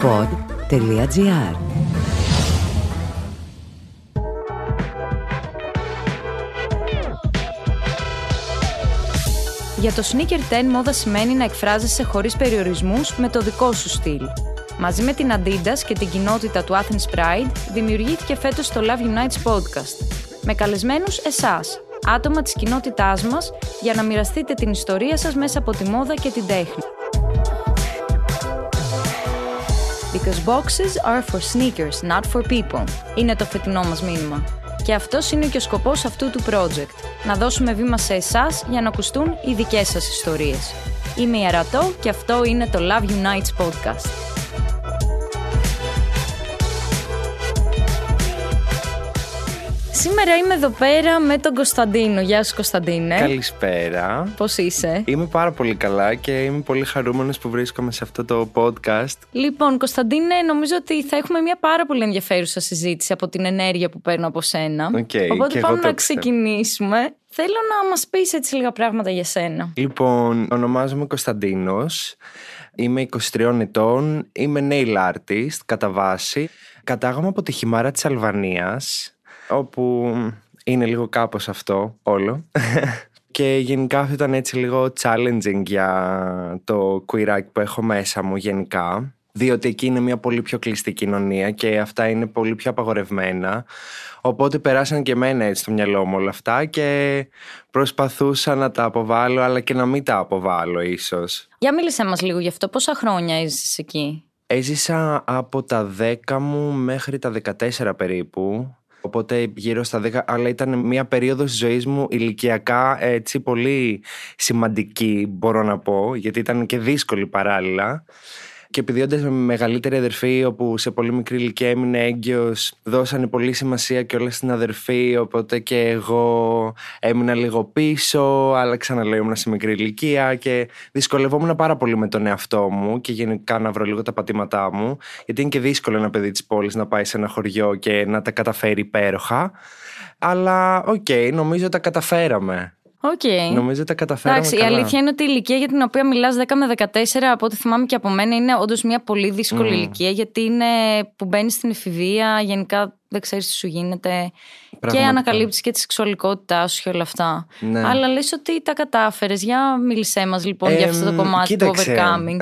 pod.gr Για το Sneaker 10 μόδα σημαίνει να εκφράζεσαι χωρίς περιορισμούς με το δικό σου στυλ. Μαζί με την Adidas και την κοινότητα του Athens Pride δημιουργήθηκε φέτος το Love Unites podcast. Με καλεσμένους εσάς, άτομα της κοινότητάς μας, για να μοιραστείτε την ιστορία σας μέσα από τη μόδα και την τέχνη. Because boxes are for sneakers, not for people. Είναι το φετινό μας μήνυμα. Και αυτός είναι και ο σκοπός αυτού του project. Να δώσουμε βήμα σε εσάς για να ακουστούν οι δικές σας ιστορίες. Είμαι η Αρατό και αυτό είναι το Love Unites podcast. Σήμερα είμαι εδώ πέρα με τον Κωνσταντίνο. Γεια σου Κωνσταντίνε. Καλησπέρα. Πώς είσαι; Είμαι πάρα πολύ καλά και είμαι πολύ χαρούμενος που βρίσκομαι σε αυτό το podcast. Λοιπόν, Κωνσταντίνε, νομίζω ότι θα έχουμε μια πάρα πολύ ενδιαφέρουσα συζήτηση από την ενέργεια που παίρνω από σένα. Okay, Οπότε και πάμε εγώ το να ξέρω. ξεκινήσουμε. Θέλω να μας πεις έτσι λίγα πράγματα για σένα. Λοιπόν, ονομάζομαι Κωνσταντίνος. Είμαι 23 ετών. Είμαι nail artist κατά βάση. Κατάγομαι από τη χυμάρα της Αλβανίας, όπου είναι λίγο κάπως αυτό όλο. Και γενικά αυτό ήταν έτσι λίγο challenging για το queerάκι που έχω μέσα μου γενικά. Διότι εκεί είναι μια πολύ πιο κλειστή κοινωνία και αυτά είναι πολύ πιο απαγορευμένα. Οπότε περάσαν και εμένα έτσι στο μυαλό μου όλα αυτά και προσπαθούσα να τα αποβάλω αλλά και να μην τα αποβάλω ίσως. Για μίλησέ μας λίγο γι' αυτό. Πόσα χρόνια έζησες εκεί; Έζησα από τα 10 μου μέχρι τα 14 περίπου. Οπότε γύρω στα 10, αλλά ήταν μια περίοδος της ζωής μου ηλικιακά έτσι πολύ σημαντική μπορώ να πω, γιατί ήταν και δύσκολη παράλληλα. Και επειδή όντας με μεγαλύτερη αδερφή, όπου σε πολύ μικρή ηλικία έμεινε έγκυος, δώσανε πολύ σημασία και όλα στην αδερφή, οπότε και εγώ έμεινα λίγο πίσω, αλλά ξαναλέω ήμουν σε μικρή ηλικία και δυσκολευόμουν πάρα πολύ με τον εαυτό μου και γενικά να βρω λίγο τα πατήματά μου, γιατί είναι και δύσκολο ένα παιδί της πόλης να πάει σε ένα χωριό και να τα καταφέρει υπέροχα. Αλλά οκ, νομίζω τα καταφέραμε. Οκ. Νομίζω τα καταφέραμε Εντάξει, η καλά. αλήθεια είναι ότι η ηλικία για την οποία μιλάς 10 με 14, από ό,τι θυμάμαι και από μένα, είναι όντως μια πολύ δύσκολη ηλικία, γιατί είναι που μπαίνεις στην εφηβεία, γενικά δεν ξέρεις τι σου γίνεται. Και Πραγματικά. ανακαλύπτεις και τη σεξουαλικότητά σου και όλα αυτά. Ναι. Αλλά λες ότι τα κατάφερες. Για μίλησέ μας λοιπόν για αυτό το Εμ, κομμάτι κοίταξε. του overcoming.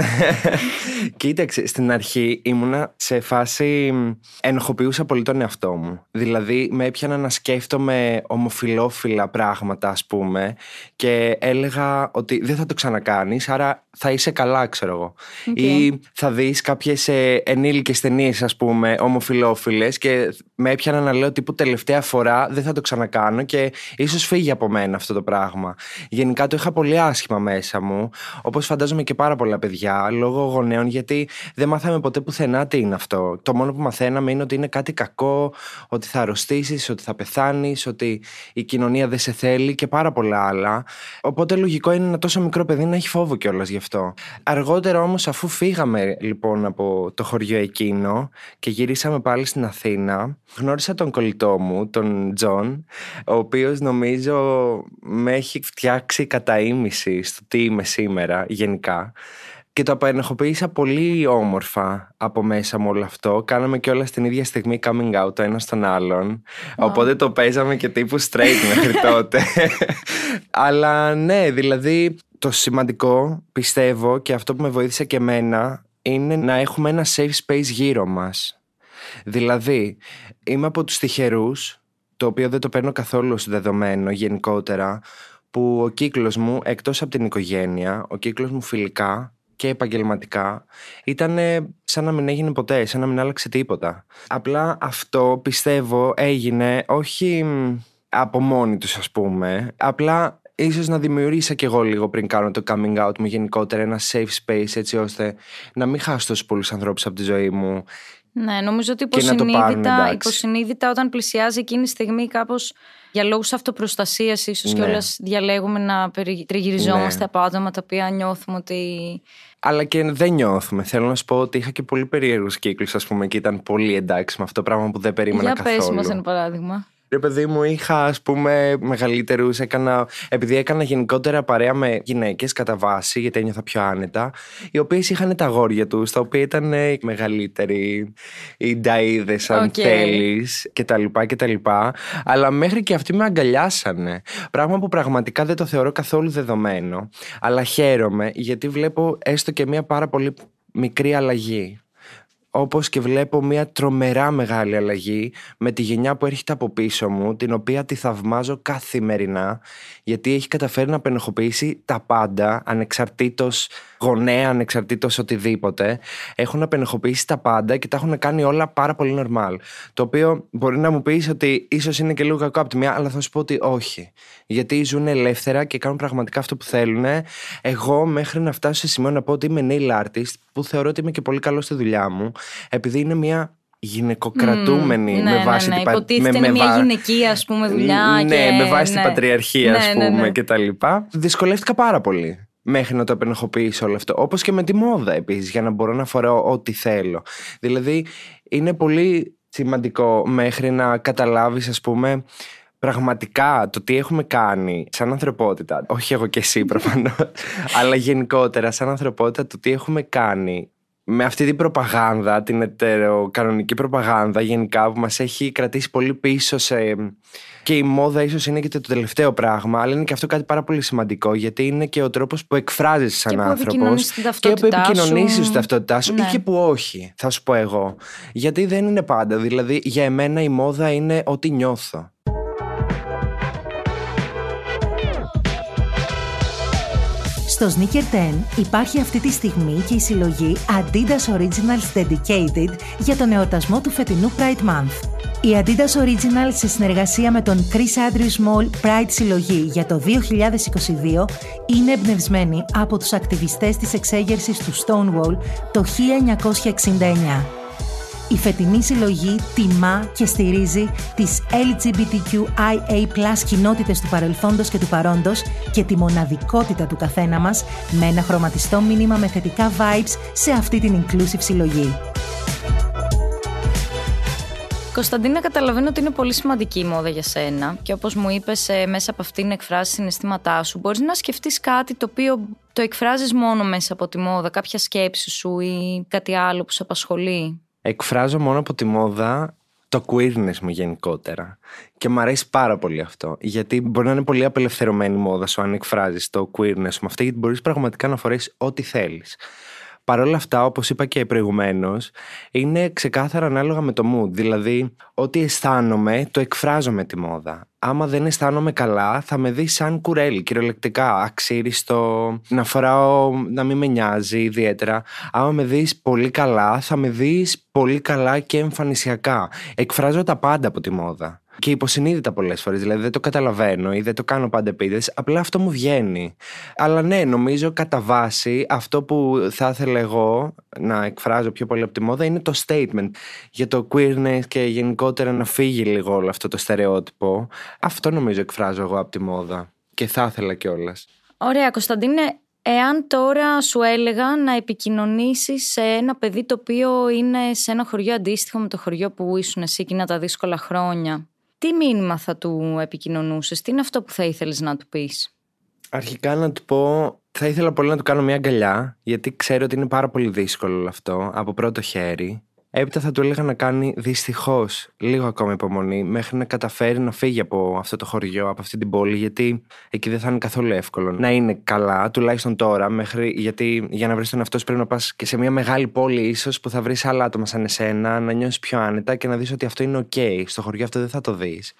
Κοίταξε, στην αρχή ήμουνα σε φάση μ, ενοχοποιούσα πολύ τον εαυτό μου. Δηλαδή με έπιανα να σκέφτομαι ομοφυλόφιλα πράγματα ας πούμε και έλεγα ότι δεν θα το ξανακάνεις άρα θα είσαι καλά ξέρω εγώ. Οκ. Ή θα δεις κάποιες ε, ενήλικες ταινίες ας πούμε ομοφυλόφιλες και με έπιανα να λέω τύπου τελευταία φορά δεν θα το ξανακάνω και ίσως φύγει από μένα αυτό το πράγμα. Γενικά το είχα πολύ άσχημα μέσα μου όπως φαντάζομαι και πάρα πολλά παιδιά λόγω γονέων γιατί δεν μάθαμε ποτέ πουθενά τι είναι αυτό. Το μόνο που μαθαίναμε είναι ότι είναι κάτι κακό, ότι θα αρρωστήσεις, ότι θα πεθάνεις, ότι η κοινωνία δεν σε θέλει και πάρα πολλά άλλα. Οπότε λογικό είναι ένα τόσο μικρό παιδί να έχει φόβο κιόλας γι' αυτό. Αργότερα όμως αφού φύγαμε λοιπόν από το χωριό εκείνο και γυρίσαμε πάλι στην Αθήνα, γνώρισα τον κολλητό μου, τον Τζον, ο οποίος νομίζω με έχει φτιάξει κατά ήμισυ στο τι είμαι σήμερα γενικά. Και το απενεχοποίησα πολύ όμορφα από μέσα μου όλο αυτό. Κάναμε και όλα στην ίδια στιγμή coming out το ένα στον άλλον. Οπότε το παίζαμε και τύπου straight μέχρι τότε. Αλλά ναι, δηλαδή το σημαντικό πιστεύω και αυτό που με βοήθησε και εμένα είναι να έχουμε ένα safe space γύρω μας. Δηλαδή, είμαι από τους τυχερούς, το οποίο δεν το παίρνω καθόλου ως δεδομένο γενικότερα, που ο κύκλος μου, εκτός από την οικογένεια, ο κύκλος μου φιλικά και επαγγελματικά, ήταν σαν να μην έγινε ποτέ, σαν να μην άλλαξε τίποτα. Απλά αυτό πιστεύω έγινε όχι μ, από μόνοι τους ας πούμε, απλά ίσως να δημιουργήσα κι εγώ λίγο πριν κάνω το coming out μου γενικότερα ένα safe space έτσι ώστε να μην χάσω τόσους πολλούς ανθρώπους από τη ζωή μου Ναι, νομίζω ότι Και να το πάρουν, υποσυνείδητα, εντάξει. υποσυνείδητα όταν πλησιάζει εκείνη τη στιγμή κάπως για λόγους αυτοπροστασίας ίσως Ναι. και όλας διαλέγουμε να περι- τριγυριζόμαστε Ναι. από άτομα τα οποία νιώθουμε ότι Αλλά και δεν νιώθουμε. Θέλω να σου πω ότι είχα και πολύ περίεργους κύκλους, ας πούμε, και ήταν πολύ εντάξει με αυτό το πράγμα που δεν περίμενα για καθόλου. πες μας ένα παράδειγμα. Ρε παιδί μου, είχα ας πούμε μεγαλύτερους. Έκανα, επειδή έκανα γενικότερα παρέα με γυναίκες κατά βάση, γιατί ένιωθα πιο άνετα, οι οποίες είχαν τα γόρια τους, τα οποία ήταν μεγαλύτεροι, οι νταίδε, αν okay. θέλεις, κτλ. Αλλά μέχρι και αυτοί με αγκαλιάσανε. Πράγμα που πραγματικά δεν το θεωρώ καθόλου δεδομένο. Αλλά χαίρομαι γιατί βλέπω έστω και μια πάρα πολύ μικρή αλλαγή όπως και βλέπω μια τρομερά μεγάλη αλλαγή με τη γενιά που έρχεται από πίσω μου, την οποία τη θαυμάζω καθημερινά, γιατί έχει καταφέρει να απενεχοποιήσει τα πάντα, ανεξαρτήτως γονέα, ανεξαρτήτως οτιδήποτε. Έχουν απενεχοποιήσει τα πάντα και τα έχουν κάνει όλα πάρα πολύ normal. Το οποίο μπορεί να μου πεις ότι ίσως είναι και λίγο κακό από τη μία, αλλά θα σου πω ότι όχι. Γιατί ζουν ελεύθερα και κάνουν πραγματικά αυτό που θέλουν. Εγώ μέχρι να φτάσω σε σημείο να πω ότι είμαι nail artist, που θεωρώ ότι είμαι και πολύ καλός στη δουλειά μου, επειδή είναι μια γυναικοκρατούμενη mm, με ναι, βάση ναι, ναι. την Υποτίθεται είναι μια γυναικεία ας πούμε δουλειά ναι, και... με βάση ναι. την πατριαρχία ας Ναι, ναι, πούμε ναι. και τα λοιπά δυσκολεύτηκα πάρα πολύ μέχρι να το επενεχοποιήσω όλο αυτό όπως και με τη μόδα επίσης για να μπορώ να φοράω ό,τι θέλω δηλαδή είναι πολύ σημαντικό μέχρι να καταλάβεις ας πούμε πραγματικά το τι έχουμε κάνει σαν ανθρωπότητα, όχι εγώ και εσύ προφανώς, αλλά γενικότερα σαν ανθρωπότητα το τι έχουμε κάνει με αυτή την προπαγάνδα, την ετεροκανονική προπαγάνδα γενικά που μας έχει κρατήσει πολύ πίσω σε... Και η μόδα ίσως είναι και το τελευταίο πράγμα, αλλά είναι και αυτό κάτι πάρα πολύ σημαντικό, γιατί είναι και ο τρόπος που εκφράζεσαι σαν Και που άνθρωπος επικοινωνείς την και που ταυτότητά σου. επικοινωνήσεις την ταυτότητά σου Ναι. ή και που όχι, θα σου πω εγώ. Γιατί δεν είναι πάντα, δηλαδή για εμένα η μόδα είναι ό,τι νιώθω. Στο Sneaker 10 υπάρχει αυτή τη στιγμή και η συλλογή Adidas Originals Dedicated για τον εορτασμό του φετινού Pride Month. Η Adidas Originals σε συνεργασία με τον Chris Andrews Mall Pride Συλλογή για το 2022 είναι εμπνευσμένη από τους ακτιβιστές της εξέγερσης του Stonewall το 1969. Η φετινή συλλογή τιμά και στηρίζει τις LGBTQIA+ κοινότητες του παρελθόντος και του παρόντος και τη μοναδικότητα του καθένα μας με ένα χρωματιστό μήνυμα με θετικά vibes σε αυτή την inclusive συλλογή. Κωνσταντίνα, καταλαβαίνω ότι είναι πολύ σημαντική η μόδα για σένα και όπως μου είπες ε, μέσα από αυτήν εκφράσει συναισθήματά σου. Μπορείς να σκεφτείς κάτι το οποίο το εκφράζεις μόνο μέσα από τη μόδα, κάποια σκέψη σου ή κάτι άλλο που σε απασχολεί; Εκφράζω μόνο από τη μόδα το queerness μου γενικότερα. Και μου αρέσει πάρα πολύ αυτό. Γιατί μπορεί να είναι πολύ απελευθερωμένη η μόδα σου αν εκφράζεις το queerness μου αυτό, γιατί μπορείς πραγματικά να φορέσεις ό,τι θέλεις. Παρ' όλα αυτά, όπως είπα και προηγουμένως, είναι ξεκάθαρα ανάλογα με το mood. Δηλαδή, ό,τι αισθάνομαι, το εκφράζω με τη μόδα. Άμα δεν αισθάνομαι καλά, θα με δει σαν κουρέλι, κυριολεκτικά. Αξίριστο, να φοράω, να μην με νοιάζει ιδιαίτερα. Άμα με δεις πολύ καλά, θα με δεις πολύ καλά και εμφανισιακά. Εκφράζω τα πάντα από τη μόδα. Και υποσυνείδητα πολλές φορές. Δηλαδή δεν το καταλαβαίνω ή δεν το κάνω πάντα επίτηδες. Απλά αυτό μου βγαίνει. Αλλά ναι, νομίζω κατά βάση αυτό που θα ήθελα εγώ να εκφράζω πιο πολύ από τη μόδα είναι το statement για το queerness και γενικότερα να φύγει λίγο όλο αυτό το στερεότυπο. Αυτό νομίζω εκφράζω εγώ από τη μόδα. Και θα ήθελα κιόλας. Ωραία, Κωνσταντίνε, εάν τώρα σου έλεγα να επικοινωνήσεις σε ένα παιδί το οποίο είναι σε ένα χωριό αντίστοιχο με το χωριό που ήσουν εσύ εκείνα τα δύσκολα χρόνια, τι μήνυμα θα του επικοινωνούσες, τι είναι αυτό που θα ήθελες να του πεις; Αρχικά να του πω, θα ήθελα πολύ να του κάνω μια αγκαλιά, γιατί ξέρω ότι είναι πάρα πολύ δύσκολο όλο αυτό από πρώτο χέρι. Έπειτα θα του έλεγα να κάνει δυστυχώς λίγο ακόμα υπομονή μέχρι να καταφέρει να φύγει από αυτό το χωριό, από αυτή την πόλη, γιατί εκεί δεν θα είναι καθόλου εύκολο να είναι καλά, τουλάχιστον τώρα, μέχρι, γιατί για να βρεις τον εαυτό σου πρέπει να πας και σε μια μεγάλη πόλη, ίσως που θα βρεις άλλα άτομα σαν εσένα, να νιώσεις πιο άνετα και να δεις ότι αυτό είναι OK. Στο χωριό αυτό δεν θα το δεις.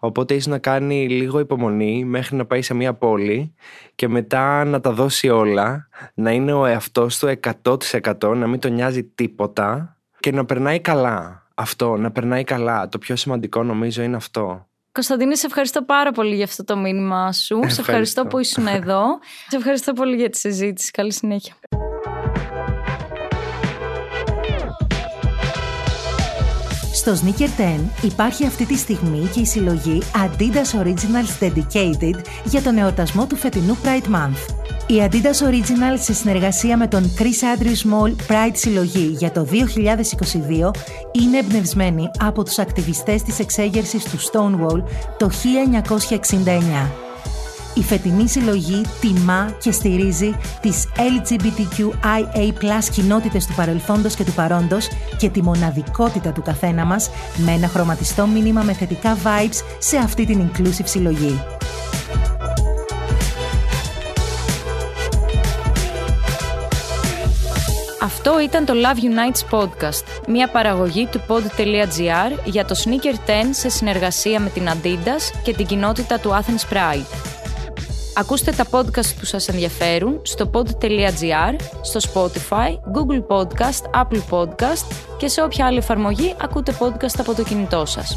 Οπότε ίσως να κάνει λίγο υπομονή μέχρι να πάει σε μια πόλη και μετά να τα δώσει όλα, να είναι ο εαυτός του 100%, να μην τον νοιάζει τίποτα και να περνάει καλά. Αυτό, να περνάει καλά. Το πιο σημαντικό νομίζω είναι αυτό. Κωνσταντίνε, σε ευχαριστώ πάρα πολύ για αυτό το μήνυμά σου. Σε ευχαριστώ Ευχαριστώ. που ήσουν εδώ. σε ευχαριστώ πολύ για τη συζήτηση. Καλή συνέχεια. Στο Sneaker 10 υπάρχει αυτή τη στιγμή και η συλλογή Adidas Originals Dedicated για τον εορτασμό του φετινού Pride Month. Η Adidas Original σε συνεργασία με τον Chris Andrews Mall Pride Συλλογή για το 2022 είναι εμπνευσμένη από τους ακτιβιστές της εξέγερσης του Stonewall το 1969. Η φετινή συλλογή τιμά και στηρίζει τις LGBTQIA+ κοινότητες του παρελθόντος και του παρόντος και τη μοναδικότητα του καθένα μας με ένα χρωματιστό μήνυμα με θετικά vibes σε αυτή την inclusive συλλογή. Αυτό ήταν το Love Unites Podcast, μια παραγωγή του pod.gr για το Sneaker 10 σε συνεργασία με την Adidas και την κοινότητα του Athens Pride. Ακούστε τα podcast που σας ενδιαφέρουν στο pod.gr, στο Spotify, Google Podcast, Apple Podcast και σε όποια άλλη εφαρμογή ακούτε podcast από το κινητό σας.